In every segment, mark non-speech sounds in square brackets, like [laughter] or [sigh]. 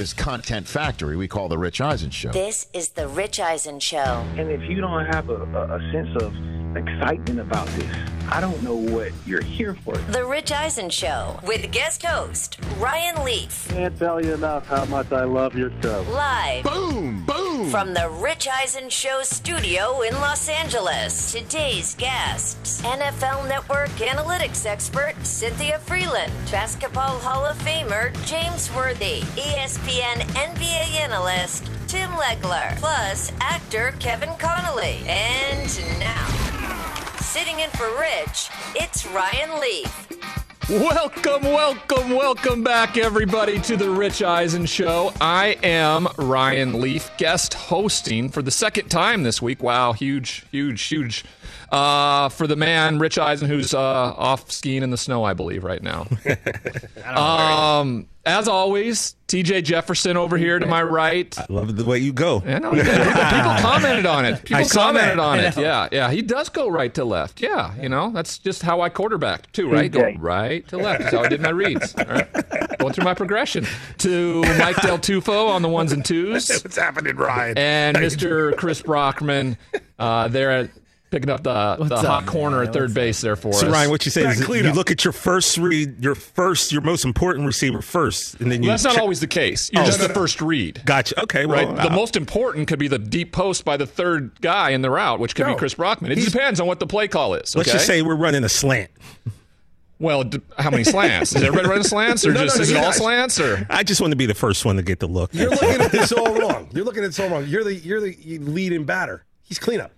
this content factory we call the Rich Eisen Show. This is the Rich Eisen Show. And if you don't have a, a, a sense of excitement about this, I don't know what you're here for. The Rich Eisen Show with guest host Ryan Leaf. Can't tell you enough how much I love your show. Live Boom, boom. From the Rich Eisen Show studio in Los Angeles. Today's guests NFL Network analytics expert Cynthia Frelund, Basketball Hall of Famer James Worthy, ESPN NBA analyst Tim Legler, plus actor Kevin Connolly. And now, sitting in for Rich, it's Ryan Leaf. Welcome, welcome, welcome back, everybody, to the Rich Eisen Show. I am Ryan Leaf, guest hosting for the second time this week. Wow, huge, huge, huge. Uh, for the man, Rich Eisen, who's uh, off skiing in the snow, I believe, right now. [laughs] um, as always, TJ Jefferson over here to my right. I love the way you go. I know, people, people commented on it. People I commented that. on it. [laughs] Yeah, yeah. He does go right to left. Yeah, you know, that's just how I quarterback too, right? Go right to left. That's how I did my reads. All right. Going through my progression to Mike Del Tufo on the ones and twos, [laughs] What's happening, Ryan? and Mr. Chris Brockman uh, there at picking up the, the hot corner at third base there for so us. So Ryan, what you say Back is that clean you up. look at your first read, your first, your most important receiver first, and then you. Well, that's not check- always the case. You're Oh. just No, the no, no. first read. Gotcha. Okay. Well, Right. the uh, most important could be the deep post by the third guy in the route, which could be Chris Brockman. It depends on what the play call is. Let's just say we're running a slant. Well, d- how many slants? Is everybody running slants, or [laughs] No, just no, is it you all guys- slants, or I just want to be the first one to get the look. You're looking at this all wrong. You're looking at this all wrong. You're the you're the lead in batter. He's cleanup.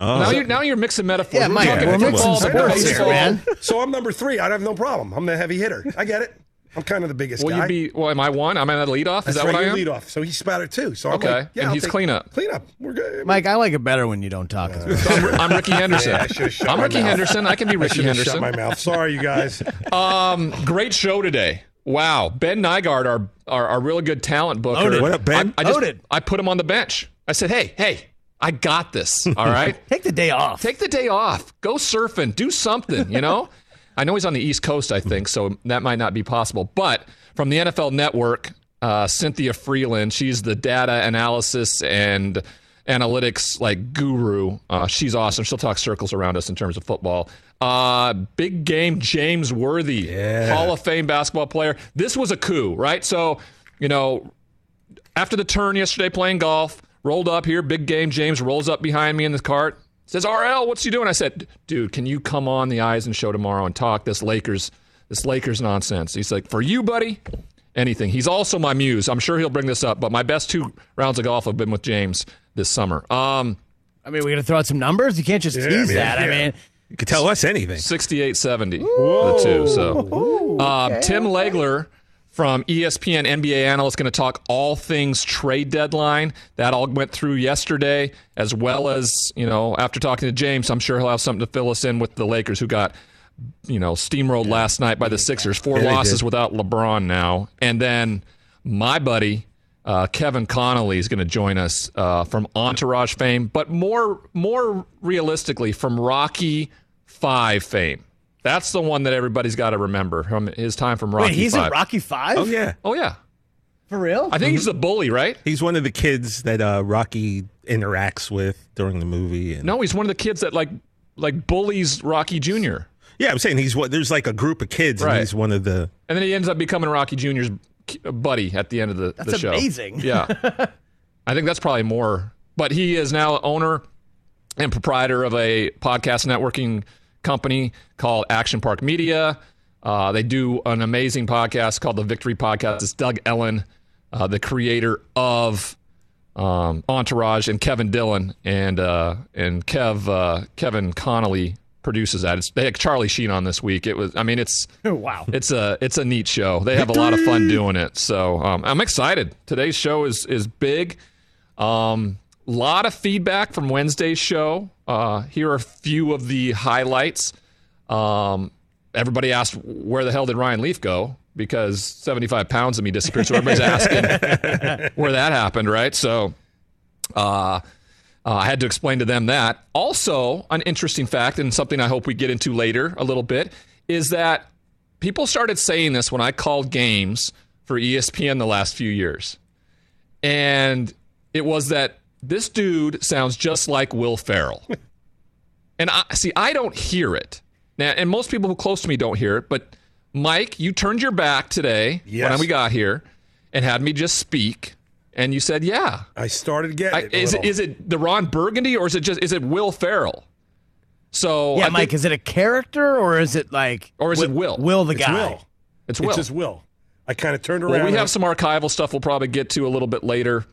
Now you're now you're mixing metaphors. Yeah, We're Mike, talking we're mixing sports here, man. So I'm number three. I'd have no problem. I'm the heavy hitter. I get it. I'm kind of the biggest Will guy. you be? Well, am I one? I'm at the leadoff. Is That's that right, what I am? lead off. So he's spatter too. So I'm Okay, like, yeah, and I'll he's take- cleanup. Cleanup. We're good. Mike, I like it better when you don't talk. as much. I'm, I'm Rickey Henderson. Yeah, I should've shut I'm my Rickey mouth. Henderson. I can be Rickey should Henderson. shut my mouth. Sorry, you guys. [laughs] Um, great show today. Wow, Ben Nygaard, our our, our really good talent booker. Loaded. What up, Ben? I, I just Loaded. I put him on the bench. I said, hey, hey, I got this. All right. [laughs] Take the day off. Take the day off. Go surfing. Do something, you know? [laughs] I know he's on the East Coast, I think, so that might not be possible. But from the NFL Network, uh, Cynthia Frelund, she's the data analysis and analytics like guru. Uh, she's awesome. She'll talk circles around us in terms of football. Uh, big game, James Worthy, Hall of Fame basketball player. This was a coup, right? So, you know, after the turn yesterday playing golf, rolled up here, big game. James rolls up behind me in the cart, says, RL, what's he doing? I said, dude, can you come on the Eisen show tomorrow and talk this Lakers, this Lakers nonsense? He's like, for you, buddy, anything. He's also my muse. I'm sure he'll bring this up, but my best two rounds of golf have been with James this summer. Um, I mean, we're gonna throw out some numbers. You can't just tease man, that. I mean, You could tell us anything. 68 70 the two so um, tim legler from espn nba analyst going to talk all things trade deadline. That all went through yesterday as well as you know after talking to james i'm sure he'll have something to fill us in with the lakers who got you know steamrolled last night by the sixers. four Yeah, losses did. without lebron now. And then my buddy uh, Kevin Connolly is going to join us uh, from Entourage fame, but more more realistically from Rocky Five fame. That's the one that everybody's got to remember from his time from Rocky wait, he's Five. in Rocky Five Oh yeah, Oh yeah, for real. I think he's the bully, right? he's one of the kids that uh, Rocky interacts with during the movie. And No, he's one of the kids that like like bullies Rocky Jr. yeah, I'm saying he's what. There's like a group of kids, Right. and he's one of the. And then he ends up becoming Rocky Jr.'s buddy at the end of the, the That's show. amazing. Yeah. [laughs] I think that's probably more. But he is now owner and proprietor of a podcast networking company called Action Park Media. Uh, they do an amazing podcast called the Victory Podcast. It's Doug Ellin, uh, the creator of um, Entourage, and Kevin Dillon, and uh, and Kev uh, Kevin Connolly produces that. It's, they had Charlie Sheen on this week. It was, I mean, it's [laughs] wow. it's a it's a neat show. They have a lot of fun doing it. So um, I'm excited. Today's show is is big. Um, lot of feedback from Wednesday's show. Uh, here are a few of the highlights. Um, everybody asked where the hell did Ryan Leaf go because 75 pounds of me disappeared. So everybody's asking [laughs] where that happened, right? So uh, uh, I had to explain to them that. Also, an interesting fact, and something I hope we get into later a little bit, is that people started saying this when I called games for ESPN the last few years. And it was that this dude sounds just like Will Ferrell. [laughs] and I see I don't hear it. Now, and most people who close to me don't hear it, but Mike, you turned your back today Yes. when we got here and had me just speak and you said, "Yeah." I started getting I, it. a is it it the Ron Burgundy or is it just is it Will Ferrell? So Yeah, I Mike, think- is it a character or is it like or is it Will? Will the guy? It's guy? Will. It's It's Will. just Will. I kind of turned around. Well, we have some archival stuff we'll probably get to a little bit later,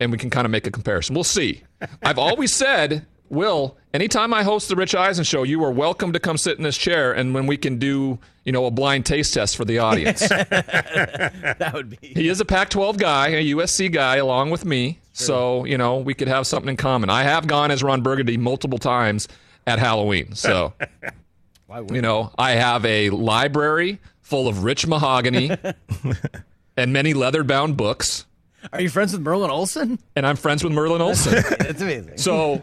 and we can kind of make a comparison. We'll see. I've always said, Will, anytime I host the Rich Eisen show, you are welcome to come sit in this chair, and when we can do, you know, a blind taste test for the audience. [laughs] That would be. he is a Pac-12 guy, a USC guy, along with me, so you know we could have something in common. I have gone as Ron Burgundy multiple times at Halloween, so [laughs] you know I have a library full of rich mahogany [laughs] and many leather-bound books. Are you friends with Merlin Olsen? and I'm friends with Merlin Olsen. That's amazing. so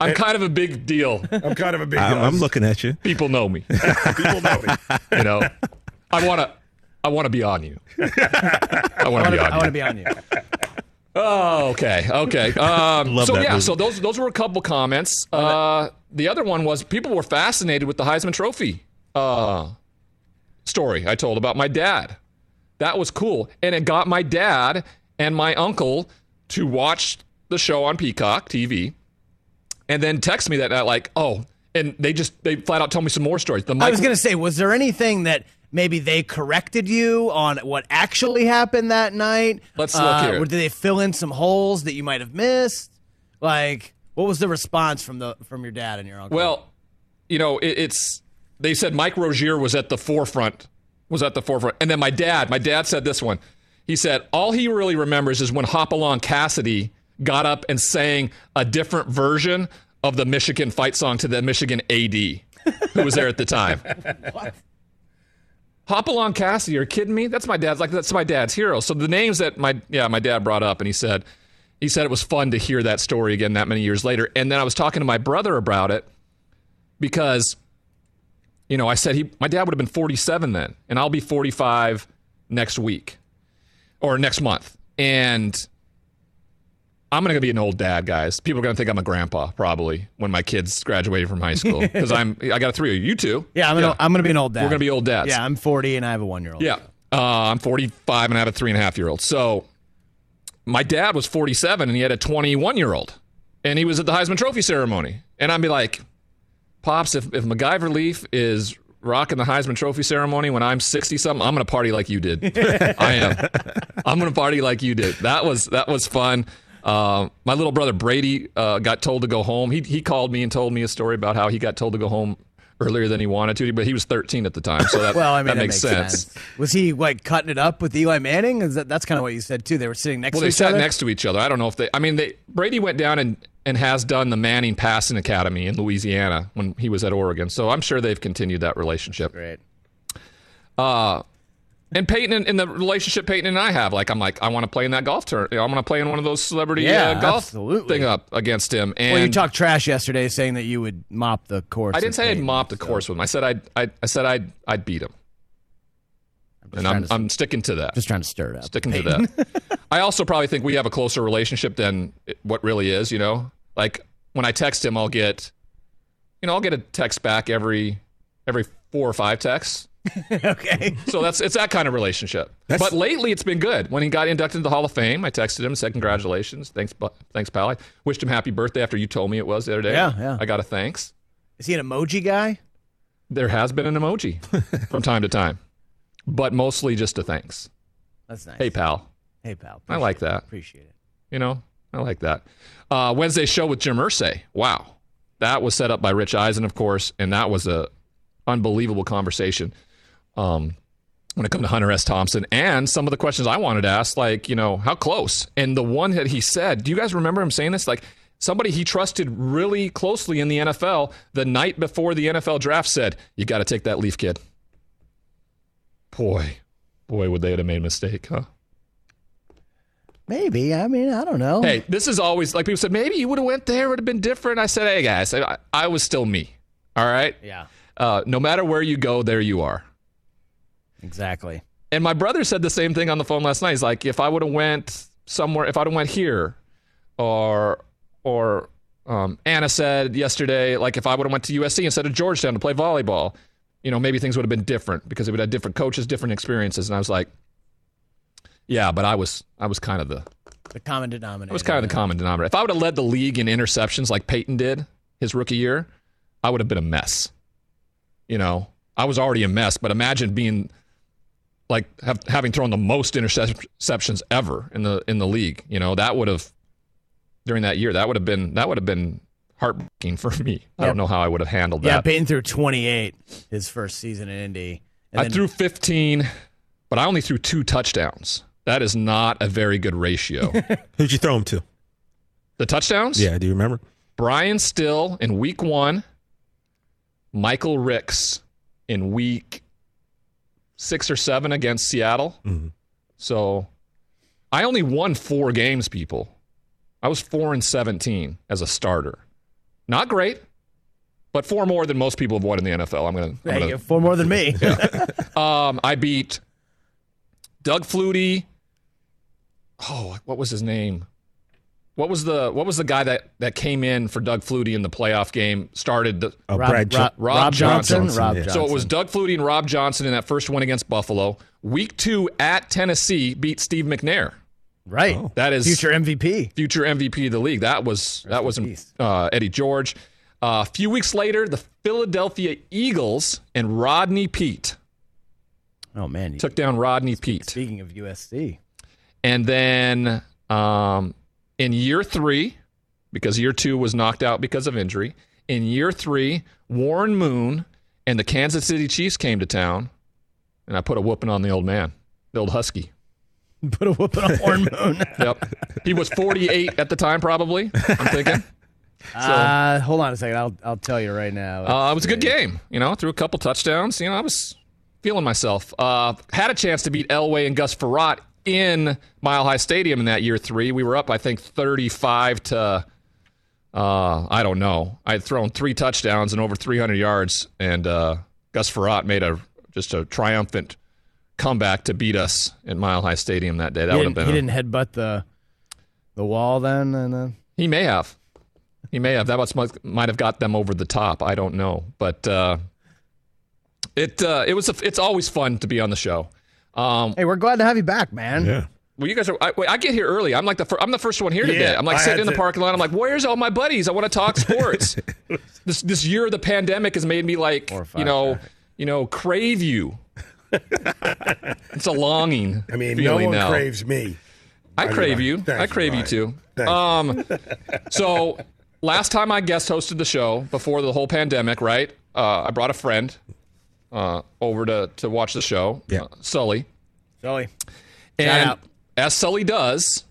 I'm kind of a big deal. I'm kind of a big. I'm. I'm looking at you. People know me. [laughs] People know me. You know, I want to. I want to be on you. I want to be on you. I want to be on you. Oh, okay, okay. [laughs] Um, Love so that yeah, movie. so those those were a couple comments. Uh, the other one was people were fascinated with the Heisman Trophy uh, story I told about my dad. That was cool, and it got my dad and my uncle to watch the show on Peacock TV, and then text me that night like, oh, and they just they flat out told me some more stories. The I was gonna say, was there anything that maybe they corrected you on what actually happened that night? Let's look Uh, here. Or did they fill in some holes that you might have missed? Like, what was the response from the from your dad and your uncle? Well, you know, it, it's they said Mike Rozier was at the forefront, was at the forefront, and then my dad, my dad said this one. He said all he really remembers is when Hopalong Cassidy got up and sang a different version of the Michigan fight song to the Michigan AD who was there at the time. [laughs] Hopalong Cassidy, are you kidding me? That's my dad's like that's my dad's hero. So the names that my yeah my dad brought up, and he said he said it was fun to hear that story again that many years later. And then I was talking to my brother about it because you know I said he my dad would have been 47 then, and I'll be 45 next week or next month, and I'm gonna be an old dad, guys. People are gonna think I'm a grandpa probably when my kids graduated from high school [laughs] because I'm I got a three you, you two. yeah, I'm gonna I'm gonna be an old dad. We're gonna be old dads. Yeah, I'm 40 and I have a one year old. Yeah. Uh, I'm 45 and I have a three and a half year old. So my dad was 47 and he had a 21 year old. And he was at the Heisman Trophy ceremony. And I'd be like, Pops, if, if MacGyver Leaf is rocking the Heisman Trophy ceremony when I'm 60 something, I'm going to party like you did. I am. [laughs] I'm going to party like you did. That was, that was fun. Uh, my little brother Brady uh, got told to go home. He, he called me and told me a story about how he got told to go home earlier than he wanted to, but he was 13 at the time. So that, [laughs] Well, I mean, that that, makes, sense. Was he like cutting it up with Eli Manning? Is that that's kind of what you said too? They were sitting next Well, to they each sat other. next to each other. I don't know if they. I mean, they Brady went down and and has done the Manning Passing Academy in Louisiana when he was at Oregon. So I'm sure they've continued that relationship. Great. Uh, and Peyton and, and the relationship Peyton and I have, like, I'm like, I want to play in that golf tournament. I want to play in one of those celebrity Yeah, uh, golf absolutely. thing up against him. And Well, you talked trash yesterday, saying that you would mop the course. I didn't say I'd Peyton, mop the so course with him. I said I'd, I, I said I'd, I'd beat him, and I'm, to- I'm sticking to that. Just trying to stir it up. sticking Peyton. to that. I also probably think we have a closer relationship than what really is. You know, like when I text him, I'll get, you know, I'll get a text back every every four or five texts. [laughs] okay. So that's it's that kind of relationship. but lately, it's been good. When he got inducted into the Hall of Fame, I texted him, said congratulations, thanks, bu- thanks, pal. I wished him happy birthday after you told me it was the other day. Yeah, yeah. I got a thanks. Is he an emoji guy? There has been an emoji [laughs] from time to time, but mostly just a thanks. That's nice. Hey, pal. hey, pal. I like that. Appreciate it. You know, I like that. Uh, Wednesday show with Jim Irsay. Wow, that was set up by Rich Eisen, of course, and that was a unbelievable conversation. Um, when it comes to Hunter S. Thompson and some of the questions I wanted to ask, like you know, how close? And the one that he said, do you guys remember him saying this? Like somebody he trusted really closely in the NFL the night before the NFL draft said, "You got to take that leaf, kid." Boy, boy, would they have made a mistake, huh? Maybe. I mean, I don't know. Hey, this is always like people said, maybe you would have went there, it would have been different. I said, hey guys, I, I was still me. All right. Yeah. Uh, no matter where you go, there you are. Exactly. And my brother said the same thing on the phone last night. He's like, if I would have went somewhere, if I'd have went here, or or um, Anna said yesterday, like if I would have went to USC instead of Georgetown to play volleyball, you know, maybe things would have been different because it would have different coaches, different experiences. And I was like, yeah, but I was I was kind of the The common denominator. it was kind of the common denominator. If I would have led the league in interceptions like Peyton did his rookie year, I would have been a mess. You know, I was already a mess, but imagine being like have, having thrown the most interceptions ever in the in the league. You know, that would have during that year that would have been that would have been heartbreaking [laughs] for me. I don't know how I would have handled that. Yeah, that. Peyton threw 28 his first season in Indy. And I then- threw 15, but I only threw two touchdowns. That is not a very good ratio. [laughs] Who'd you throw him to? the touchdowns? Yeah, do you remember? Bryan Still in week one, Mikhael Ricks in week six or seven against Seattle. So I only won four games, people. I was four and 17 as a starter. Not great, but four more than most people have won in the NFL. I'm going Hey, to. four more than me. [laughs] Um, I beat Doug Flutie. Oh, what was his name? What was the what was the guy that that came in for Doug Flutie in the playoff game? Started the Oh, Rob, Brad Jo- Rob, Rob Rob Johnson. Johnson. Rob Yeah. Johnson. So it was Doug Flutie and Rob Johnson in that first one against Buffalo. Week two at Tennessee beat Steve McNair. right. That is Future MVP. future MVP of the league. That was that was uh, Eddie George. Uh, a few weeks later, the Philadelphia Eagles and Rodney Peete Oh man. you- took down Rodney Peete. Speaking of USC, And then um, in year three, because year two was knocked out because of injury, in year three, Warren Moon and the Kansas City Chiefs came to town, and I put a whooping on the old man, the old Husky. [laughs] put a whooping on Warren Moon. [laughs] Yep. he was 48 at the time, probably, I'm thinking. [laughs] uh, hold on a second. I'll I'll tell you right now. Uh, it was a good game. You know, threw a couple touchdowns. You know, I was feeling myself. Uh, had a chance to beat Elway and Gus Frerotte in Mile High Stadium in that year three. We were up, I think, 35 to, uh, I don't know. I had thrown three touchdowns and over 300 yards, and uh, Gus Frerotte made a just a triumphant comeback to beat us at Mile High Stadium that day. That would have been. he a- didn't headbutt the the wall then, and then He may have. He may have. That was, might might have got them over the top. I don't know, but uh, it uh, it was. A, it's always fun to be on the show. Um, hey, we're glad to have you back, man. Yeah. well, you guys are. I, wait, I get here early. I'm like the. Fir- I'm the first one here today. Yeah, I'm like I sitting in the to- parking lot. I'm like, where's all my buddies? I want to talk sports. [laughs] this this year of the pandemic has made me like five you know you know crave you. it's a longing. [laughs] I mean, no one now. craves me. I crave Ryan. you. Thank I you, crave you too. Thank. Um, [laughs] so last time I guest hosted the show before the whole pandemic, right? Uh, I brought a friend uh, over to to watch the show, Yeah. uh, Sully, Sully. and as Sully does,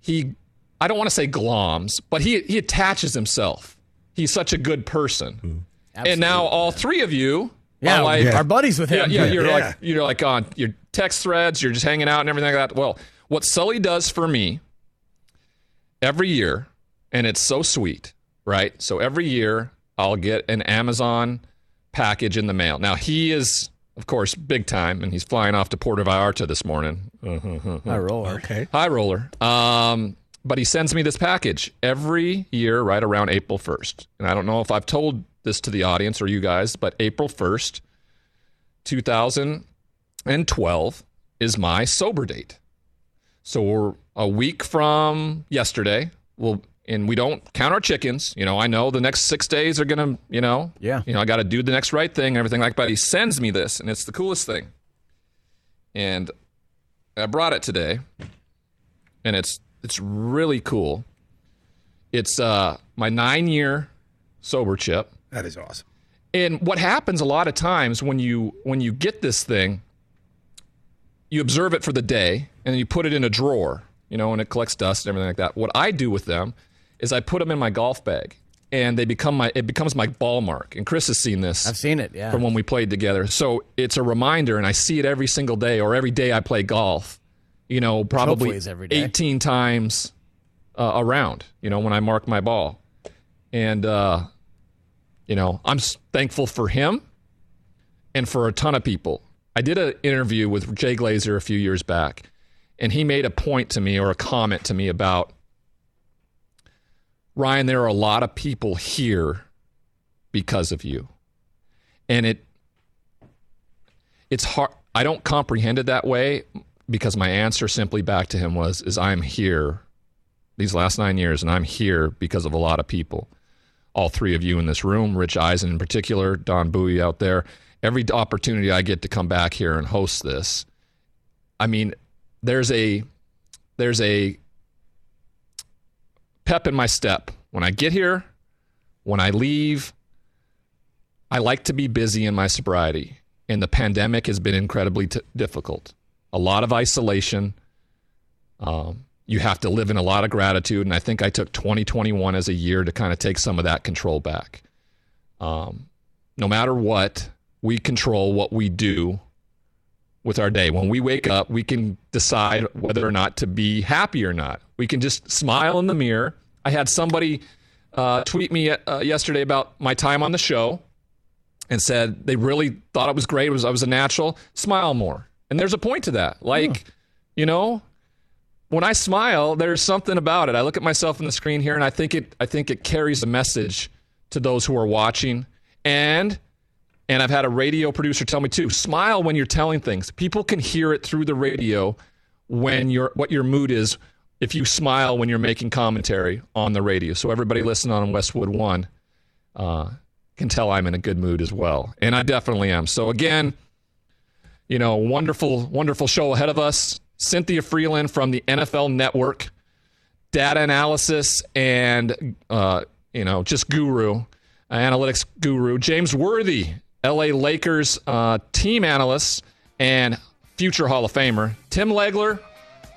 he I don't want to say gloms, but he he attaches himself. He's such a good person, and now all three of you Yeah, are like our buddies with yeah, him. yeah, you're Yeah. like you're like on your text threads, you're just hanging out and everything like that. Well, what Sully does for me every year, and it's so sweet, right? So every year I'll get an Amazon package in the mail. Now he is, of course, big time, and he's flying off to Puerto Vallarta this morning. I roller. Okay. High roller. Um, but he sends me this package every year right around April 1st. And I don't know if I've told this to the audience or you guys, but April 1st, 2012 is my sober date. So we're a week from yesterday. We'll and we don't count our chickens. You know, I know the next six days are gonna, you know, Yeah. you know, I got to do the next right thing and everything like. that. But he sends me this, and it's the coolest thing. And I brought it today, and it's it's really cool. It's uh my nine year sober chip. That is awesome. And what happens a lot of times when you when you get this thing, you observe it for the day and then you put it in a drawer, you know, and it collects dust and everything like that. What I do with them is I put them in my golf bag and they become my it becomes my ball mark. And Chris has seen this I've seen it. Yeah. from when we played together. So it's a reminder, and I see it every single day or every day I play golf. You know, probably every day. 18 times uh, around. You know, when I mark my ball, and uh, you know, I'm thankful for him and for a ton of people I did an interview with Jay Glazer a few years back, and he made a point to me or a comment to me about Ryan, there are a lot of people here because of you. And it it's hard I don't comprehend it that way because my answer simply back to him was is I'm here these last 9 years and I'm here because of a lot of people. All three of you in this room, Rich Eisen in particular, Don Bowie out there. Every opportunity I get to come back here and host this. I mean, there's a there's a pep in my step. When I get here, when I leave, I like to be busy in my sobriety. And the pandemic has been incredibly t- difficult. A lot of isolation. Um, you have to live in a lot of gratitude. And I think I took 2021 as a year to kind of take some of that control back. Um, no matter what, we control what we do with our day. When we wake up, we can decide whether or not to be happy or not. We can just smile in the mirror. I had somebody uh, tweet me uh, yesterday about my time on the show and said they really thought it was great. It was I was a natural. Smile more, and there's a point to that. Like, you know, when I smile, there's something about it. I look at myself in the screen here, and I think it I think it carries a message to those who are watching, and and I've had a radio producer tell me too, smile when you're telling things. People can hear it through the radio when your what your mood is if you smile when you're making commentary on the radio. So everybody listening on Westwood One uh, can tell I'm in a good mood as well, and I definitely am. So again, you know, wonderful, wonderful show ahead of us. Cynthia Frelund from the NFL Network, data analysis and uh, you know just guru, analytics guru. James Worthy, L.A. Lakers uh, team analyst and future Hall of Famer. Tim Legler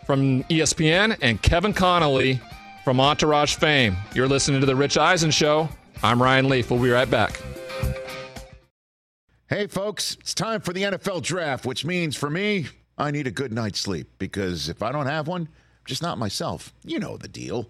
from ESPN and Kevin Connolly from Entourage fame. You're listening to The Rich Eisen Show. I'm Ryan Leaf. We'll be right back. Hey, folks, it's time for the NFL draft, which means for me, I need a good night's sleep because if I don't have one, I'm just not myself. You know the deal.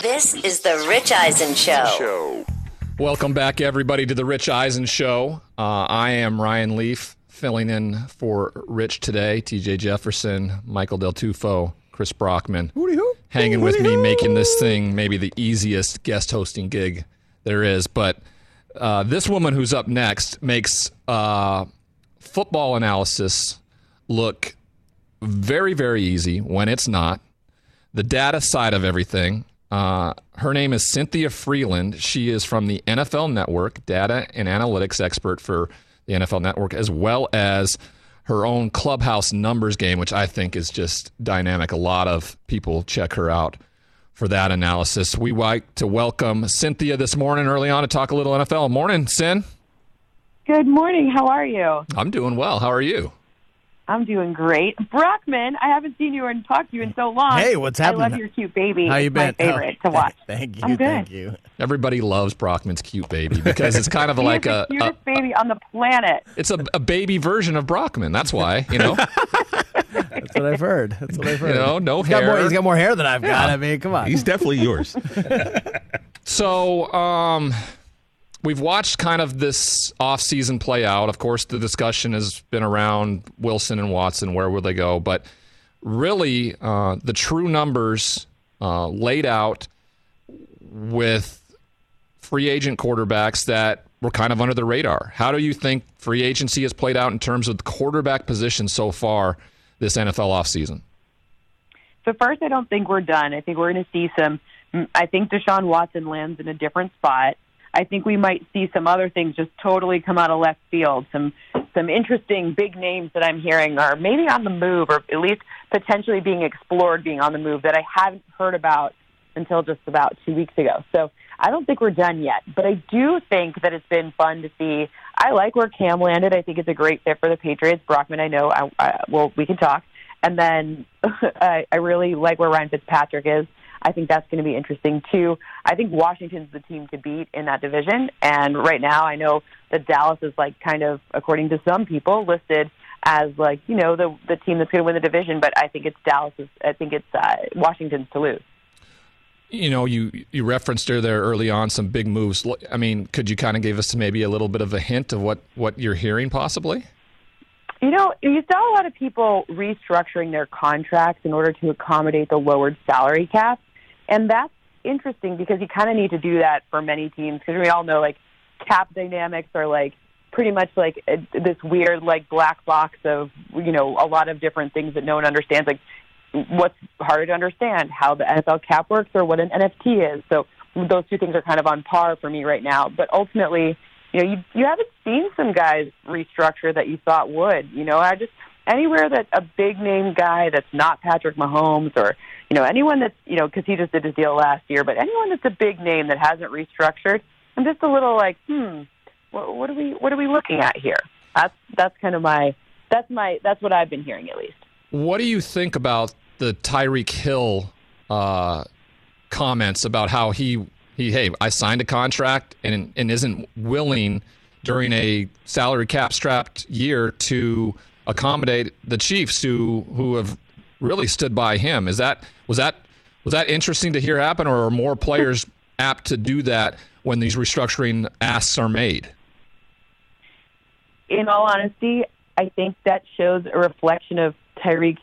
This is the Rich Eisen Show. Welcome back, everybody, to the Rich Eisen Show. Uh, I am Ryan Leaf, filling in for Rich today. TJ Jefferson, Michael Del Tufo, Chris Brockman, hanging with me, making this thing maybe the easiest guest hosting gig there is. But uh, this woman who's up next makes uh, football analysis look very, very easy when it's not. The data side of everything. Uh, her name is Cynthia Frelund. She is from the NFL Network, data and analytics expert for the NFL Network, as well as her own clubhouse numbers game, which I think is just dynamic. A lot of people check her out for that analysis. We like to welcome Cynthia this morning early on to talk a little NFL. Morning, Sin. Good morning. How are you? I'm doing well. How are you? I'm doing great. Brockman, I haven't seen you and talked to you in so long. Hey, what's happening? I love your cute baby. How you it's been? my favorite Oh, to watch. [laughs] Thank you. I'm good. Thank you. Everybody loves Brockman's cute baby because it's kind of [laughs] like a, the a baby on the planet. it's a, a baby version of Brockman. That's why, you know. [laughs] That's what I've heard. That's what I've heard. You know, no he's Got more, hair. he's got more hair than I've got. I mean, come on. He's definitely yours. So, um, we've watched kind of this offseason play out. Of course, the discussion has been around Wilson and Watson. Where will they go? But really, uh, the true numbers uh, laid out with free agent quarterbacks that were kind of under the radar. How do you think free agency has played out in terms of the quarterback position so far this NFL offseason? So first, I don't think we're done. I think we're going to see some. I think Deshaun Watson lands in a different spot. I think we might see some other things just totally come out of left field. Some some interesting big names that I'm hearing are maybe on the move, or at least potentially being explored, being on the move that I haven't heard about until just about two weeks ago. So I don't think we're done yet, but I do think that it's been fun to see. I like where Cam landed. I think it's a great fit for the Patriots. Brockman, I know. I, I, well, we can talk. And then [laughs] I, I really like where Ryan Fitzpatrick is. I think that's going to be interesting too. I think Washington's the team to beat in that division. And right now, I know that Dallas is like kind of, according to some people, listed as like you know the the team that's going to win the division. But I think it's Dallas. I think it's uh, Washington's to lose. you know, you you referenced her there early on some big moves. I mean, could you kind of give us maybe a little bit of a hint of what what you're hearing possibly? You know, you saw a lot of people restructuring their contracts in order to accommodate the lowered salary cap. And that's interesting because you kind of need to do that for many teams because we all know like cap dynamics are like pretty much like a, this weird like black box of, you know, a lot of different things that no one understands. Like what's harder to understand, how the NFL cap works or what an NFT is. So those two things are kind of on par for me right now. But ultimately, you know, you you haven't seen some guys restructure that you thought would. You know, I just anywhere that a big name guy that's not Patrick Mahomes or you know anyone that's you know because he just did his deal last year, but anyone that's a big name that hasn't restructured, I'm just a little like, hmm, what, what are we what are we looking at here? That's that's kind of my that's my that's what I've been hearing at least. What do you think about the Tyreek Hill uh, comments about how he he hey I signed a contract and and isn't willing during a salary cap strapped year to accommodate the Chiefs who who have really stood by him. Is that was that was that interesting to hear happen, or are more players apt to do that when these restructuring asks are made? in all honesty, I think that shows a reflection of Tyreek's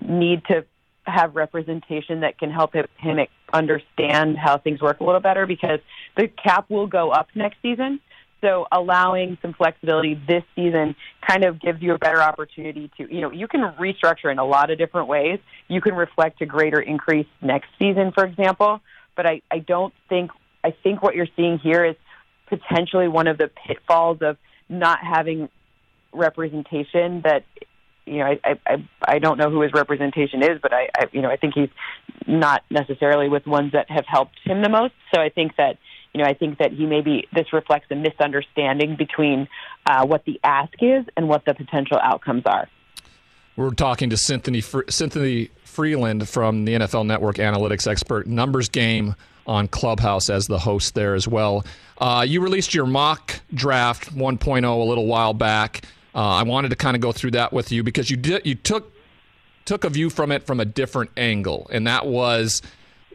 need to have representation that can help him, him understand how things work a little better because the cap will go up next season. So allowing some flexibility this season kind of gives you a better opportunity to, you know, you can restructure in a lot of different ways. You can reflect a greater increase next season, for example. But I, I don't think, I think what you're seeing here is potentially one of the pitfalls of not having representation that you know I, I I don't know who his representation is, but I, I you know I think he's not necessarily with ones that have helped him the most. So I think that you know I think that he maybe this reflects a misunderstanding between uh, what the ask is and what the potential outcomes are. We're talking to Cynthia, Cynthia Frelund from the NFL Network analytics expert, Numbers Game on Clubhouse as the host there as well. Uh, you released your mock draft 1.0 a little while back. Uh, I wanted to kind of go through that with you because you did you took took a view from it from a different angle, and that was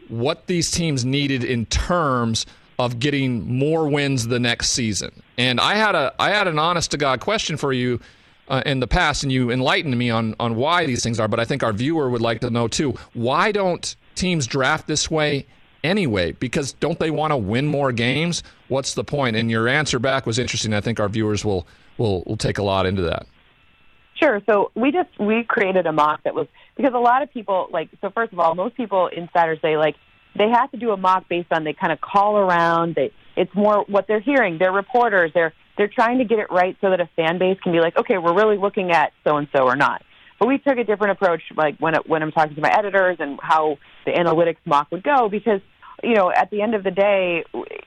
what these teams needed in terms of getting more wins the next season. And I had a I had an honest to god question for you uh, in the past, and you enlightened me on on why these things are. But I think our viewer would like to know too. Why don't teams draft this way anyway? Because don't they want to win more games? What's the point? And your answer back was interesting. I think our viewers will will will take a lot into that. Sure. So we just we created a mock that was because a lot of people like so first of all, most people insiders say like they have to do a mock based on they kind of call around. They it's more what they're hearing. They're reporters. They're they're trying to get it right so that a fan base can be like, okay, we're really looking at so and so or not. But we took a different approach, like when it, when I'm talking to my editors and how the analytics mock would go, because you know at the end of the day,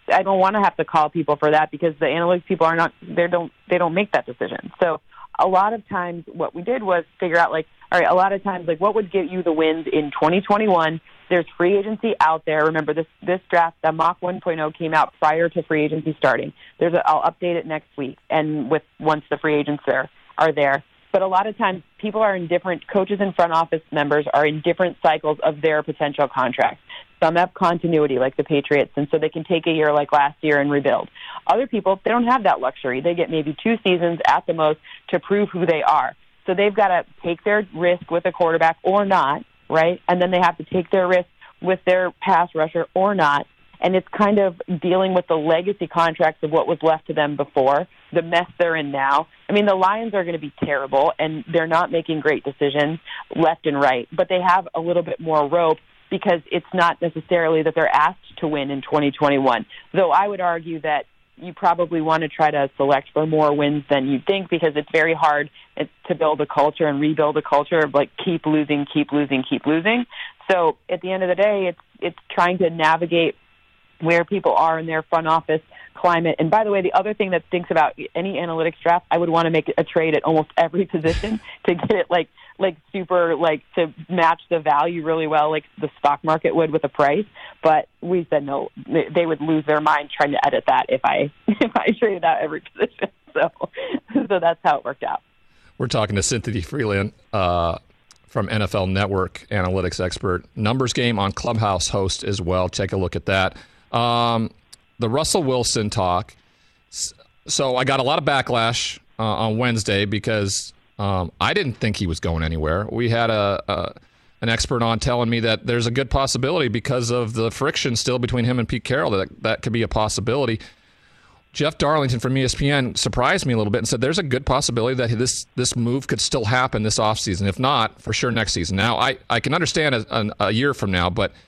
I don't want to have to call people for that because the analytics people are not they don't they don't make that decision. So a lot of times what we did was figure out like all right, a lot of times like what would get you the wins in 2021. There's free agency out there. Remember this this draft, the mock 1.0 came out prior to free agency starting. There's a, I'll update it next week and with once the free agents are are there. But a lot of times people are in different coaches and front office members are in different cycles of their potential contracts. Some have continuity like the Patriots and so they can take a year like last year and rebuild. Other people, they don't have that luxury. They get maybe two seasons at the most to prove who they are. So they've got to take their risk with a quarterback or not, right? And then they have to take their risk with their pass rusher or not. And it's kind of dealing with the legacy contracts of what was left to them before, the mess they're in now. I mean, the Lions are going to be terrible, and they're not making great decisions left and right, but they have a little bit more rope because it's not necessarily that they're asked to win in 2021. Though I would argue that you probably want to try to select for more wins than you think because it's very hard to build a culture and rebuild a culture of like keep losing, keep losing, keep losing. So at the end of the day, it's it's trying to navigate where people are in their front office climate. And by the way, the other thing that thinks about any analytics draft, I would want to make a trade at almost every [laughs] position to get it like like super like to match the value really well, like the stock market would with a price. But we said no, they would lose their mind trying to edit that if I [laughs] if I traded out every position. [laughs] So [laughs] so that's how it worked out. We're talking to Cynthia Frelund Uh, from NFL Network analytics expert, numbers game on Clubhouse host as well. Take a look at that. Um, the Russell Wilson talk. So I got a lot of backlash uh, on Wednesday because um, I didn't think he was going anywhere. We had a, a, an expert on telling me that there's a good possibility because of the friction still between him and Pete Carroll that that could be a possibility. Jeff Darlington from ESPN surprised me a little bit and said there's a good possibility that this this move could still happen this offseason. If not, for sure next season. Now, I, I can understand a, a, a year from now, but –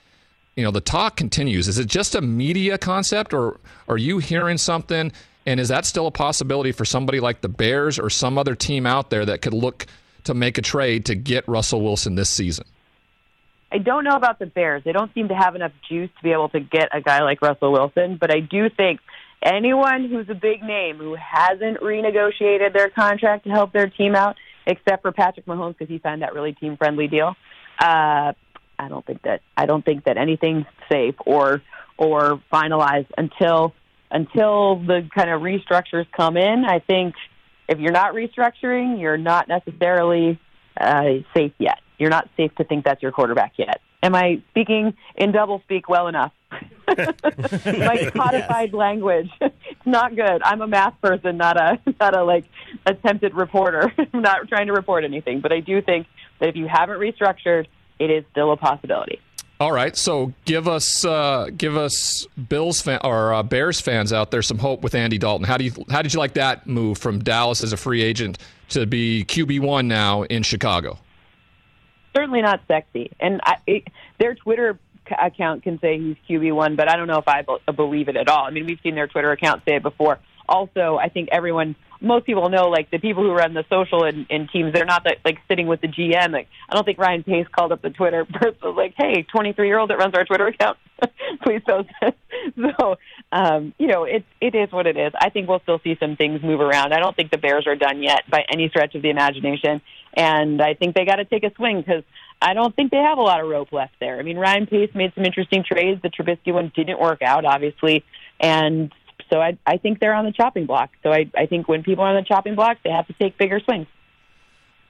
you know the talk continues. Is it just a media concept, or are you hearing something? And is that still a possibility for somebody like the Bears or some other team out there that could look to make a trade to get Russell Wilson this season? I don't know about the Bears. They don't seem to have enough juice to be able to get a guy like Russell Wilson, but I do think anyone who's a big name who hasn't renegotiated their contract to help their team out, except for Patrick Mahomes because he signed that really team friendly deal, uh, I don't think that I don't think that anything's safe or or finalized until until the kind of restructures come in. I think if you're not restructuring, you're not necessarily uh, safe yet. You're not safe to think that's your quarterback yet. Am I speaking in double speak well enough? [laughs] My [laughs] codified language. It's not good. I'm a math person, not a not a like attempted reporter. [laughs] I'm not trying to report anything, but I do think that if you haven't restructured, it is still a possibility. All right, so give us uh, give us Bills fan or uh, Bears fans out there some hope with Andy Dalton. How do you how did you like that move from Dallas as a free agent to be QB one now in Chicago? Certainly not sexy, and I, it, their Twitter account can say he's QB one, but I don't know if I be- believe it at all. I mean, we've seen their Twitter account say it before. Also, I think everyone most people know, like the people who run the social in teams, they're not that, like sitting with the GM. Like I don't think Ryan Pace called up the Twitter [laughs] person like, "Hey, 23 year old that runs our Twitter account, [laughs] please post This. [laughs] so, um, you know, it it is what it is. I think we'll still see some things move around. I don't think the Bears are done yet by any stretch of the imagination, and I think they got to take a swing because. I don't think they have a lot of rope left there. I mean, Ryan Pace made some interesting trades. The Trubisky one didn't work out, obviously, and so I, I think they're on the chopping block. So I, I think when people are on the chopping block, they have to take bigger swings.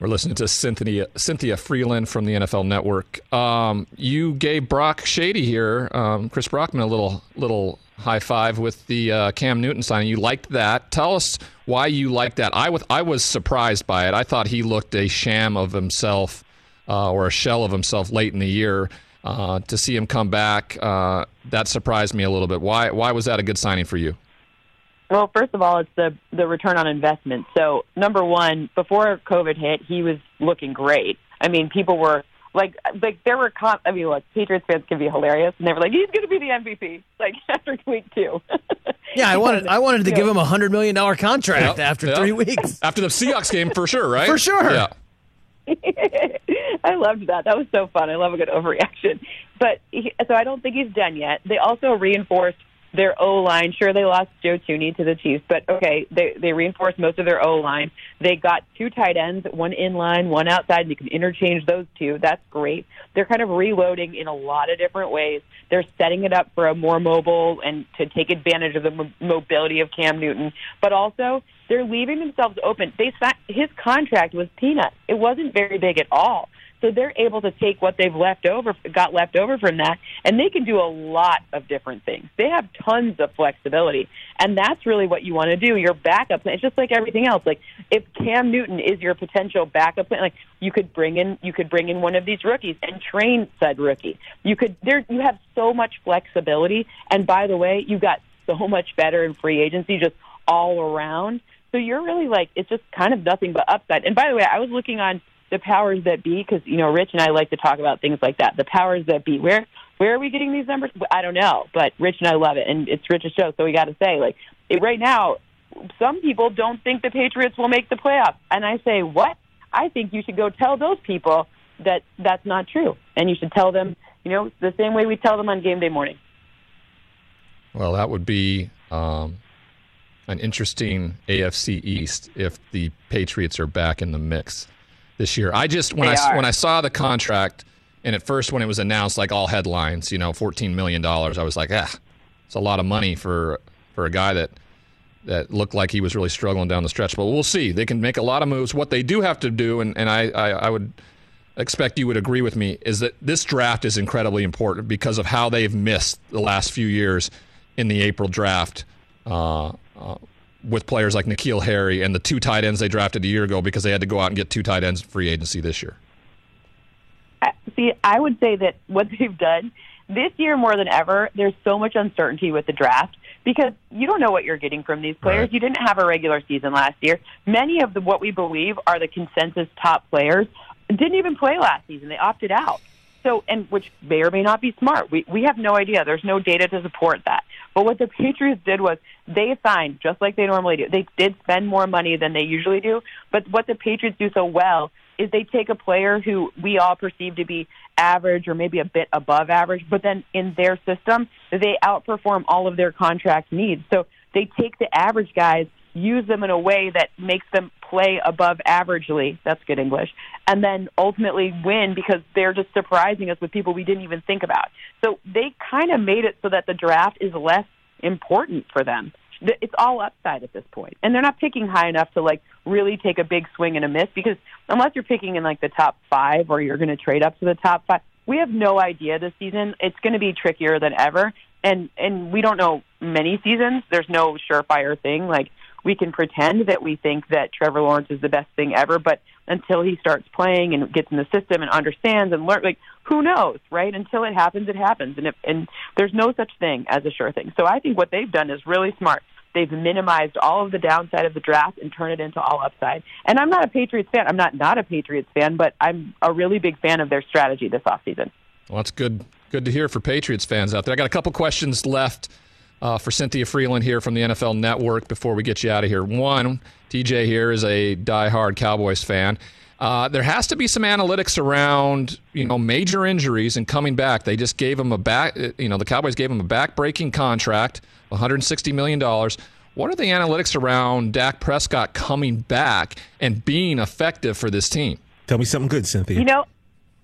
We're listening to Cynthia Cynthia Frelund from the NFL Network. Um, you gave Brock Shady here, um, Chris Brockman, a little little high five with the uh, Cam Newton signing. You liked that. Tell us why you liked that. I was I was surprised by it. I thought he looked a sham of himself uh, or a shell of himself late in the year. Uh, to see him come back, uh, that surprised me a little bit. Why why was that a good signing for you? Well, first of all, it's the the return on investment. So, number one, before COVID hit, he was looking great. I mean, people were like, like there were. Com- I mean, look, Patriots fans can be hilarious, and they were like, "He's going to be the MVP." [laughs] Like after week two, [laughs] Yeah, I wanted I wanted to give him a hundred million dollar contract Yep, after yep. three weeks. [laughs] After the Seahawks game, for sure, right? For sure. Yeah. I loved that. That was so fun. I love a good overreaction. But he, so I don't think he's done yet. They also reinforced their O line. Sure, they lost Joe Thuney to the Chiefs, but okay, they they reinforced most of their O line. They got two tight ends, one in line, one outside. And you can interchange those two. That's great. They're kind of reloading in a lot of different ways. They're setting it up for a more mobile and to take advantage of the mo- mobility of Cam Newton, but also they're leaving themselves open. They his contract was peanuts. It wasn't very big at all. So they're able to take what they've left over, got left over from that, and they can do a lot of different things. They have tons of flexibility, and that's really what you want to do. Your backup plan. It's just like everything else. Like if Cam Newton is your potential backup plan, like you could bring in, you could bring in one of these rookies and train said rookie. You could there. You have so much flexibility, and by the way, you got so much better in free agency just all around. So you're really like it's just kind of nothing but upside. And by the way, I was looking on the powers that be because you know Rich and I like to talk about things like that. The powers that be. Where where are we getting these numbers? I don't know, but Rich and I love it, and it's Rich's show, so we got to say like it, right now. Some people don't think the Patriots will make the playoffs, and I say what? I think you should go tell those people that that's not true, and you should tell them, you know, the same way we tell them on game day morning. Well, that would be um, an interesting AFC East if the Patriots are back in the mix this year. I just when They I are. when I saw the contract and at first when it was announced, like all headlines, you know, fourteen million dollars, I was like, ah, it's a lot of money for for a guy that that looked like he was really struggling down the stretch. But we'll see. They can make a lot of moves. What they do have to do, and, and I, I, I would expect you would agree with me, is that this draft is incredibly important because of how they've missed the last few years in the April draft uh, uh, with players like N'Keal Harry and the two tight ends they drafted a year ago because they had to go out and get two tight ends in free agency this year. Uh, see, I would say that what [laughs] they've done this year more than ever, there's so much uncertainty with the draft because you don't know what you're getting from these players. Right. You didn't have a regular season last year. Many of the what we believe are the consensus top players didn't even play last season. They opted out. So, and which may or may not be smart. We we have no idea. There's no data to support that. But what the Patriots did was they signed just like they normally do. They did spend more money than they usually do. But what the Patriots do so well is they take a player who we all perceive to be average or maybe a bit above average, but then in their system, they outperform all of their contract needs. So they take the average guys, use them in a way that makes them play above averagely. That's good English. And then ultimately win because they're just surprising us with people we didn't even think about. So they kind of made it so that the draft is less important for them. It's all upside at this point. And they're not picking high enough to like really take a big swing and a miss because unless you're picking in like the top 5 or you're going to trade up to the top 5, we have no idea this season. It's going to be trickier than ever. And and we don't know many seasons. There's no surefire thing like we can pretend that we think that Trevor Lawrence is the best thing ever, but until he starts playing and gets in the system and understands and learn, like who knows, right? Until it happens, it happens, and if, and there's no such thing as a sure thing. So I think what they've done is really smart. They've minimized all of the downside of the draft and turned it into all upside. And I'm not a Patriots fan. I'm not not a Patriots fan, but I'm a really big fan of their strategy this offseason. Well, that's good. Good to hear for Patriots fans out there. I got a couple questions left uh, for Cynthia Frelund here from the NFL Network before we get you out of here. One, TJ here is a diehard Cowboys fan. Uh, there has to be some analytics around, you know, major injuries and coming back. They just gave him a back, you know, the Cowboys gave him a back-breaking contract, 160 million dollars. What are the analytics around Dak Prescott coming back and being effective for this team? Tell me something good, Cynthia. You know,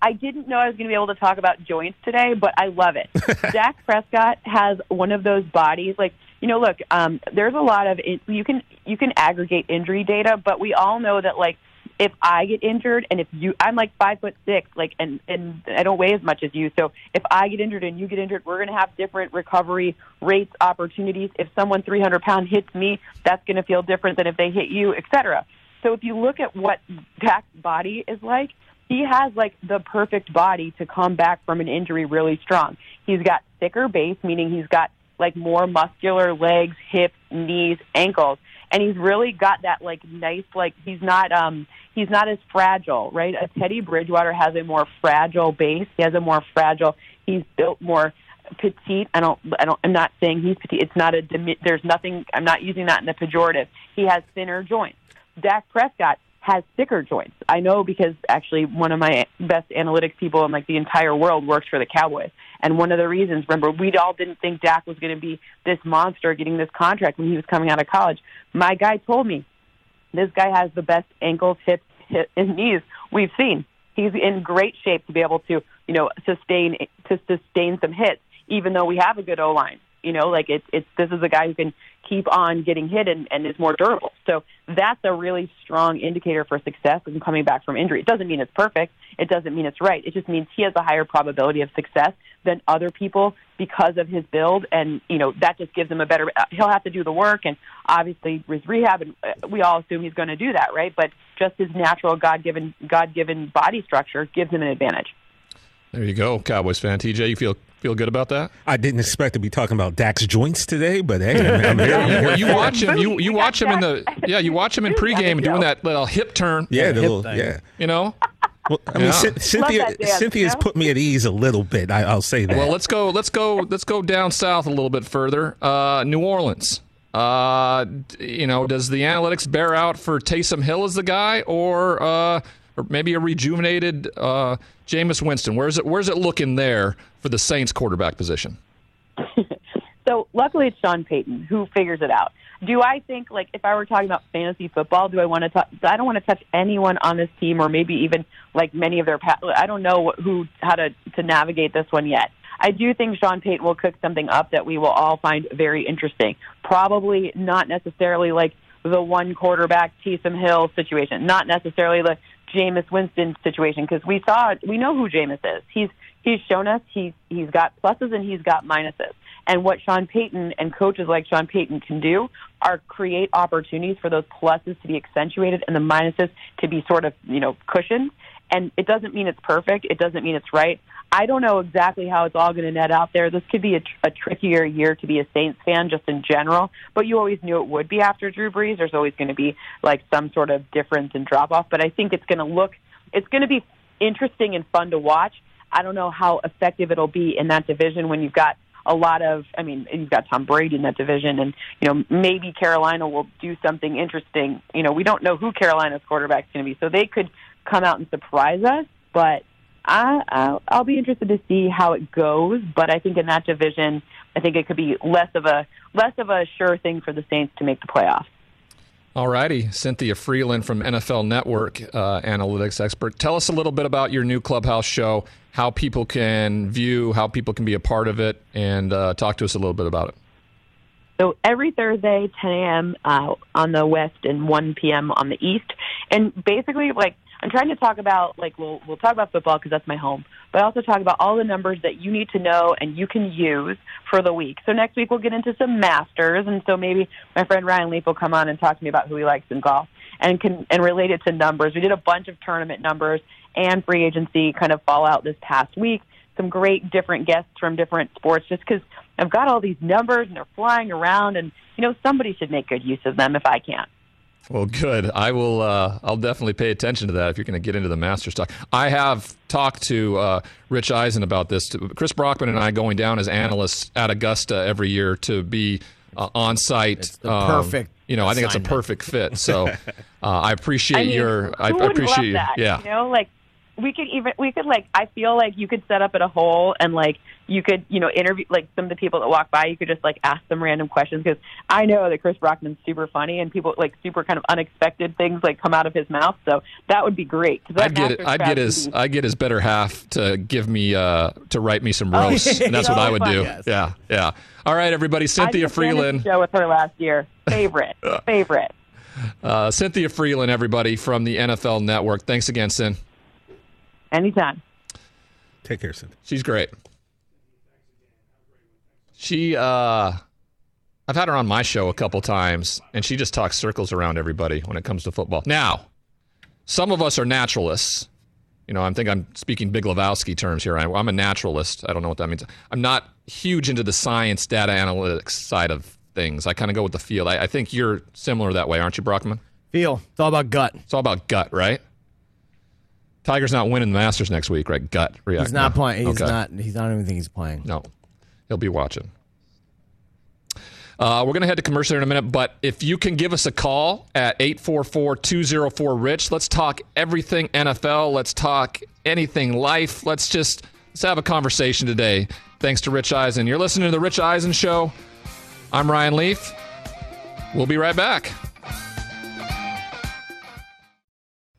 I didn't know I was going to be able to talk about joints today, but I love it. [laughs] Dak Prescott has one of those bodies. Like, you know, look, um, there's a lot of you can you can aggregate injury data, but we all know that like if I get injured and if you, I'm like five foot six, like, and and I don't weigh as much as you. So if I get injured and you get injured, we're going to have different recovery rates, opportunities. If someone 300 pound hits me, that's going to feel different than if they hit you, et cetera. So if you look at what Dak's body is like, he has like the perfect body to come back from an injury really strong. He's got thicker base, meaning he's got like more muscular legs, hips, knees, ankles, and he's really got that like nice like he's not um he's not as fragile, right? A Teddy Bridgewater has a more fragile base. He has a more fragile. He's built more petite. I don't. I don't. I'm not saying he's petite. It's not a. There's nothing. I'm not using that in the pejorative. He has thinner joints. Dak Prescott has thicker joints. I know because actually one of my best analytics people in like the entire world works for the Cowboys. And one of the reasons, remember, we all didn't think Dak was going to be this monster getting this contract when he was coming out of college. My guy told me this guy has the best ankles, hips, hip, and knees we've seen. He's in great shape to be able to, you know, sustain to sustain some hits, even though we have a good O line. You know, like it's it's this is a guy who can keep on getting hit and, and is more durable. So that's a really strong indicator for success in coming back from injury. It doesn't mean it's perfect. It doesn't mean it's right. It just means he has a higher probability of success than other people because of his build, and you know that just gives him a better. He'll have to do the work, and obviously his rehab, and uh, we all assume he's going to do that, right? But just his natural God given God given body structure gives him an advantage. There you go, Cowboys fan. TJ, you feel feel good about that? I didn't expect to be talking about Dak's joints today, but hey, I'm, I'm here. I'm here. You watch him. You you [laughs] watch him in the yeah. You watch him in pregame doing that little hip turn. Yeah, the hip little, thing. yeah. You know. Well, I mean, Yeah. Cynthia, that dance, Cynthia's you know? put me at ease a little bit. I, I'll say that. Well, let's go. Let's go. Let's go down south a little bit further. Uh, New Orleans. Uh, you know, does the analytics bear out for Taysom Hill as the guy, or uh, or maybe a rejuvenated uh, Jameis Winston? Where's it? Where's it looking there for the Saints quarterback position? [laughs] So luckily it's Sean Payton who figures it out. Do I think like if I were talking about fantasy football, do I want to talk? I don't want to touch anyone on this team, or maybe even like many of their. Pa- I don't know who how to to navigate this one yet. I do think Sean Payton will cook something up that we will all find very interesting. Probably not necessarily like the one quarterback Taysom Hill situation, not necessarily the Jameis Winston situation, because we saw we know who Jameis is. He's he's shown us he's he's got pluses and he's got minuses. And what Sean Payton and coaches like Sean Payton can do are create opportunities for those pluses to be accentuated and the minuses to be sort of, you know, cushioned. And it doesn't mean it's perfect. It doesn't mean it's right. I don't know exactly how it's all going to net out there. This could be a, a trickier year to be a Saints fan just in general, but you always knew it would be after Drew Brees. There's always going to be like some sort of difference and drop off, but I think it's going to look, it's going to be interesting and fun to watch. I don't know how effective it'll be in that division when you've got a lot of I mean, you've got Tom Brady in that division and you know, maybe Carolina will do something interesting. You know, we don't know who Carolina's quarterback's going to be. So they could come out and surprise us, but I I'll, I'll be interested to see how it goes, but I think in that division, I think it could be less of a less of a sure thing for the Saints to make the playoffs. All righty, Cynthia Frelund from NFL Network, uh, analytics expert. Tell us a little bit about your new clubhouse show, how people can view, how people can be a part of it, and uh, talk to us a little bit about it. So every Thursday, 10 a.m. Uh, on the west and 1 p.m. on the east, and basically, like I'm trying to talk about, like we'll we'll talk about football because that's my home, but I also talk about all the numbers that you need to know and you can use for the week. So next week we'll get into some masters, and so maybe my friend Ryan Leaf will come on and talk to me about who he likes in golf and can and relate it to numbers. We did a bunch of tournament numbers and free agency kind of fallout this past week. Some great different guests from different sports, just because I've got all these numbers and they're flying around, and you know somebody should make good use of them if I can't. Well, good. I will. Uh, I'll definitely pay attention to that if you're going to get into the Masters talk. I have talked to uh, Rich Eisen about this. Chris Brockman and I going down as analysts at Augusta every year to be uh, on site. It's the perfect You know, I think it's a perfect fit. So [laughs] uh, I appreciate I mean, your. who I, I appreciate. love that, yeah. you know, like we could even we could like I feel like you could set up at a hole and like you could you know interview like some of the people that walk by. You could just like ask them random questions because I know that Chris Brockman's super funny and people like super kind of unexpected things like come out of his mouth. So that would be great. I'd get it. I'd get his. I get his better half to give me uh, to write me some Oh, [laughs] roasts, and that's what I would fun. do. Yes. Yeah, yeah. All right, everybody. Cynthia Frelund. show with her last year. Favorite, [laughs] favorite. Uh, Cynthia Frelund, everybody from the NFL Network. Thanks again, Cyn. Anytime. Take care, Cindy. She's great. She, uh, I've had her on my show a couple times, and she just talks circles around everybody when it comes to football. Now, some of us are naturalists. You know, I think I'm speaking Big Lebowski terms here. I- I'm a naturalist. I don't know what that means. I'm not huge into the science, data analytics side of things. I kind of go with the field. I, I think you're similar that way, aren't you, Brockman? Feel. It's all about gut. It's all about gut, right? Tiger's not winning the Masters next week, right? Gut reaction. He's not playing. He's Okay. not. He's not even think he's playing. No. he'll be watching. Uh, we're going to head to commercial in a minute, but if you can give us a call at 844 204 Rich, let's talk everything NFL. Let's talk anything life. Let's just let's have a conversation today. Thanks to Rich Eisen. You're listening to The Rich Eisen Show. I'm Ryan Leaf. We'll be right back.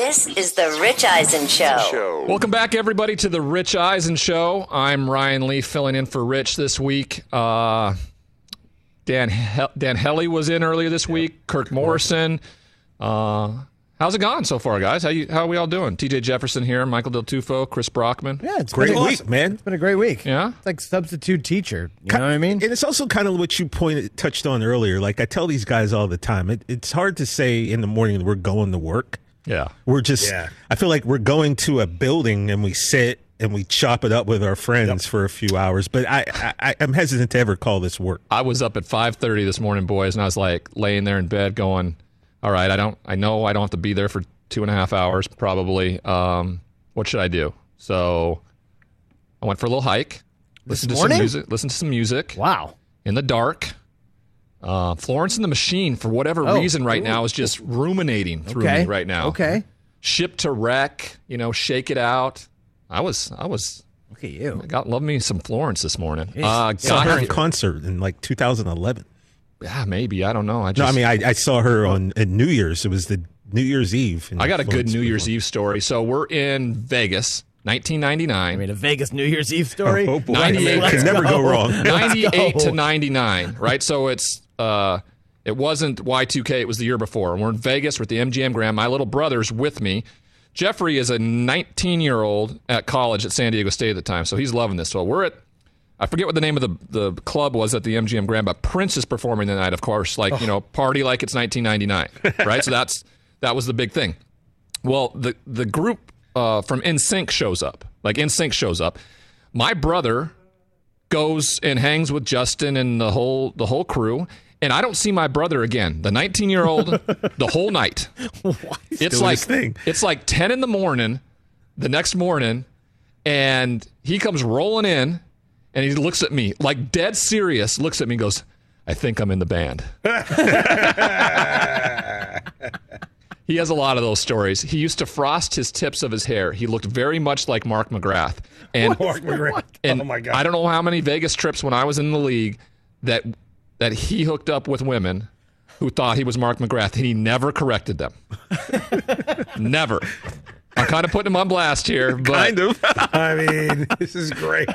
This is the Rich Eisen Show. Welcome back, everybody, to the Rich Eisen Show. I'm Ryan Leaf, filling in for Rich this week. Uh, Dan he- Dan Hellie was in earlier this week. Kirk Morrison. Uh, how's it gone so far, guys? How you how are we all doing? T.J. Jefferson here, Michael Del Tufo, Chris Brockman. Yeah, it's Great been a, week, man. It's been a great week. Yeah, It's like substitute teacher. You know what I mean? And it's also kind of what you pointed touched on earlier. Like I tell these guys all the time, it, it's hard to say in the morning that we're going to work. Yeah. We're just. Yeah. I feel like we're going to a building and we sit and we chop it up with our friends for a few hours. But I, I, I'm hesitant to ever call this work. I was up at 5:30 this morning, boys, and I was like laying there in bed, going, "All right, I don't, I know I don't have to be there for two and a half hours, probably. Um, what should I do?" So I went for a little hike, listened to morning? some music, listened to some music wow. in the dark. Uh, Florence and the Machine, for whatever Oh, reason, right ooh. now is just ruminating through Okay. me right now. Okay. Ship to wreck, you know, shake it out. I was, I was, Look at you. I got love me some Florence this morning. Jeez. Uh, Saw her in concert in like 2011. yeah, maybe I don't know. I just, No, I mean I, I saw her on, New Year's. It was the New Year's Eve. I got a good New Year's. Eve story. So we're in Vegas, 1999. I mean, a Vegas New Year's Eve story. Oh boy, 98. can never go wrong. [laughs] 98 go. to 99, right? So it's uh it wasn't Y2K, it was the year before. And we're in Vegas with the MGM Grand. My little brother's with me. Jeffrey is a 19 year old at college at San Diego State at the time, so he's loving this. So we're at I forget what the name of the, the club was at the MGM Grand, but Prince is performing the night, of course, like, you know, party like it's 1999, right? so that's that was the big thing. Well, the the group uh, from NSYNC shows up. Like NSYNC shows up. My brother goes and hangs with Justin and the whole the whole crew, and I don't see my brother again. The 19 year old [laughs] the whole night. it's doing like thing. it's like 10 in the morning, the next morning, and he comes rolling in, and he looks at me like dead serious. Looks at me, and goes, "I think I'm in the band." [laughs] He has a lot of those stories. He used to frost his tips of his hair. He looked very much like Mark McGrath. And, Mark McGrath. and oh my god. I don't know how many Vegas trips when I was in the league that that he hooked up with women who thought he was Mark McGrath, and he never corrected them. [laughs] never. I'm kind of putting him on blast here, but Kind of. I mean, this is great.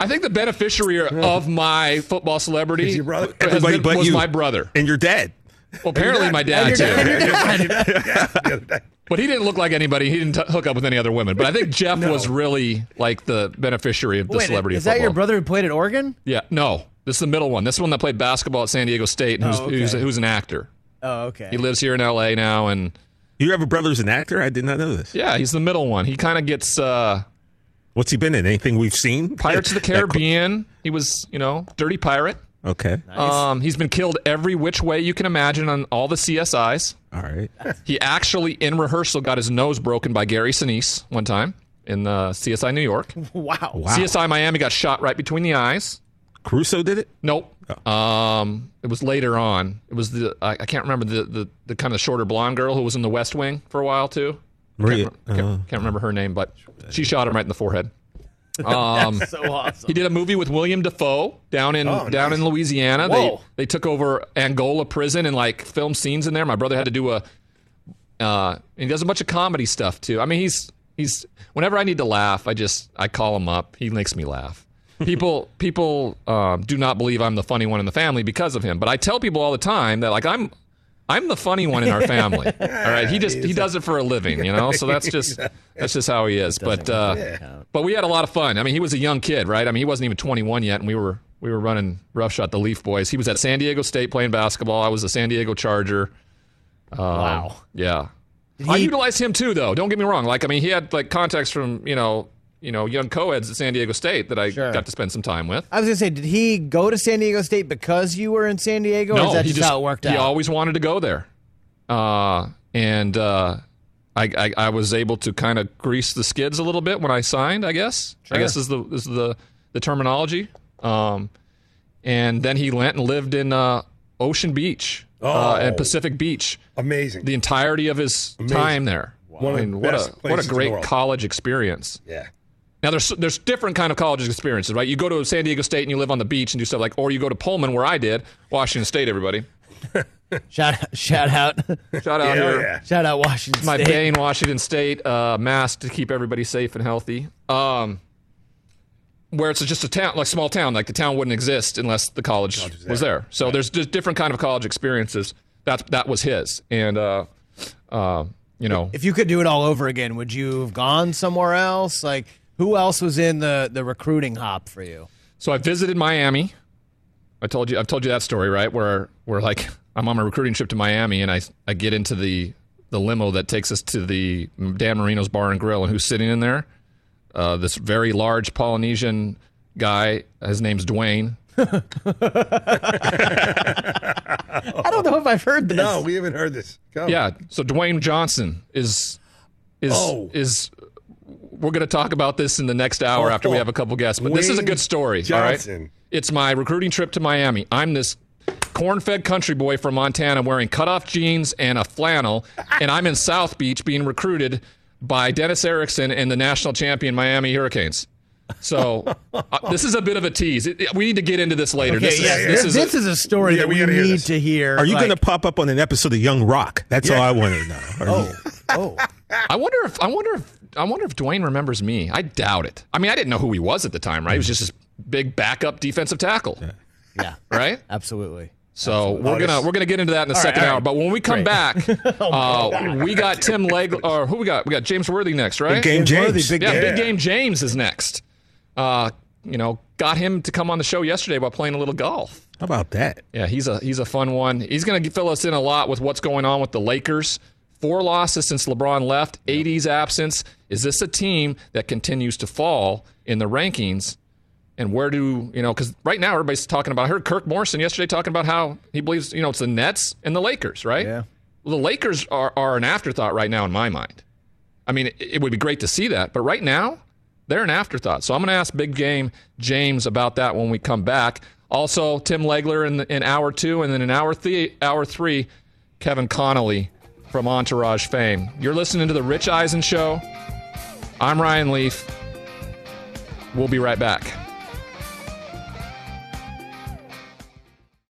I think the beneficiary of my football celebrity Is your brother? Everybody been- but was you. my brother. and your dad. Well, apparently my dad too. dad. [laughs] But he didn't look like anybody. He didn't t- hook up with any other women. But I think Jeff was really like the beneficiary of the Wait, celebrity is of that your brother who played at Oregon? Yeah, no. This is the middle one. This is the one that played basketball at San Diego State and who's, Oh, okay. who's, who's an actor. Oh, okay. He lives here in L.A. now, and You have a brother brother's an actor? I did not know this. yeah, he's the middle one. He kind of gets uh, What's he been in? Anything we've seen? Pirates of the [laughs] Caribbean. He was, you know, dirty pirate. Okay. Um, he's been killed every which way you can imagine on all the CSIs. All right. [laughs] He actually, in rehearsal, got his nose broken by Gary Sinise one time in the CSI New York. Wow. Wow. CSI Miami got shot right between the eyes. Caruso did it? Nope. Um, it was later on. It was the I, I can't remember the, the the kind of shorter blonde girl who was in the West Wing for a while too. Maria. Can't, can't, uh, can't remember her name, but she shot him right in the forehead. [laughs] Um, So awesome. he did a movie with William Dafoe down in Oh, down nice. in Louisiana. Whoa. They they took over Angola prison and like filmed scenes in there. My brother had to do a. Uh, and he does a bunch of comedy stuff too. I mean, he's he's whenever I need to laugh, I just I call him up. He makes me laugh. People people um, do not believe I'm the funny one in the family because of him, but I tell people all the time that like I'm I'm the funny one in our family. [laughs] all right, he just he does it for a living, you know. So that's just that's just how he is. But uh, but we had a lot of fun. I mean, he was a young kid, right? I mean, he wasn't even 21 yet, and we were we were running roughshot the Leaf Boys. He was at San Diego State playing basketball. I was a San Diego Charger. Um, Wow. Yeah. I he- utilized him too, though. Don't get me wrong. Like, I mean, he had like contacts from you know, you know, young co-eds at San Diego State that I Sure. got to spend some time with. I was gonna say, did he go to San Diego State because you were in San Diego, or no, is that he just, how it worked he out? always wanted to go there, uh, and uh, I, I I was able to kind of grease the skids a little bit when I signed. I guess I guess is the is the the terminology. Um, and then he went and lived in uh, Ocean Beach uh, and Oh. Pacific Beach Amazing. the entirety of his Amazing. time there. One of I the mean, what best a what a great college experience. yeah. Now there's there's different kind of college experiences, right? You go to San Diego State and you live on the beach and do stuff like, or you go to Pullman where I did, Washington State. Everybody, [laughs] shout shout out, shout out Yeah, here. yeah. shout out Washington My State. Bane, Washington State, uh, mask to keep everybody safe and healthy. Um, where it's just a town, like small town, like the town wouldn't exist unless the college was there. So there's just different kind of college experiences. That that was his, and uh, uh, you know, If you could do it all over again, would you have gone somewhere else? Like, who else was in the the recruiting hop for you? So I visited Miami. I told you I've told you that story, right? Where where like [laughs] I'm on my recruiting trip to Miami and I I get into the the limo that takes us to the Dan Marino's Bar and Grill and who's sitting in there? Uh, this very large Polynesian guy. His name's Dwayne. [laughs] [laughs] I don't know if I've heard this. No, we haven't heard this. Go. Yeah. So Dwayne Johnson is is Oh. is we're going to talk about this in the next hour Oh, after we oh. have a couple guests. But this is a good story. All Johnson. right. It's my recruiting trip to Miami. I'm this corn-fed country boy from Montana wearing cutoff jeans and a flannel, and I'm in South Beach being recruited by Dennis Erickson and the national champion Miami Hurricanes. So uh, [laughs] this is a bit of a tease. It- it- we need to get into this later. Okay, this, yeah, is, this, this this is is a story Yeah, that we we, gotta hear need to hear. Are you like- going to pop up on an episode of Young Rock? That's all I want to know. Are you- Oh, I wonder if I wonder if I wonder if Dwayne remembers me. I doubt it. I mean, I didn't know who he was at the time, right? He was just this big backup defensive tackle, yeah, [laughs] right? absolutely. So we're Oh, gonna we're gonna get into that in the second all right. hour. But when we come back, [laughs] uh, we got Tim Leg or who we got? We got James Worthy next, right? Big game James Worthy, James. big yeah, game. big game. James is next. Uh, you know, got him to come on the show yesterday while playing a little golf. How about that? Yeah, he's a he's a fun one. He's going to fill us in a lot with what's going on with the Lakers. Four losses since LeBron left, AD's absence. Is this a team that continues to fall in the rankings? And where do you know? Because right now everybody's talking about. I heard Kirk Morrison yesterday talking about how he believes you know it's the Nets and the Lakers, right? Yeah. Well, the Lakers are are an afterthought right now in my mind. I mean, it, it would be great to see that, but right now they're an afterthought. So I'm going to ask Big Game James about that when we come back. Also, Tim Legler in, in hour two, and then in hour three, hour three, Kevin Connolly from Entourage fame. You're listening to the Rich Eisen Show. I'm Ryan Leaf. We'll be right back.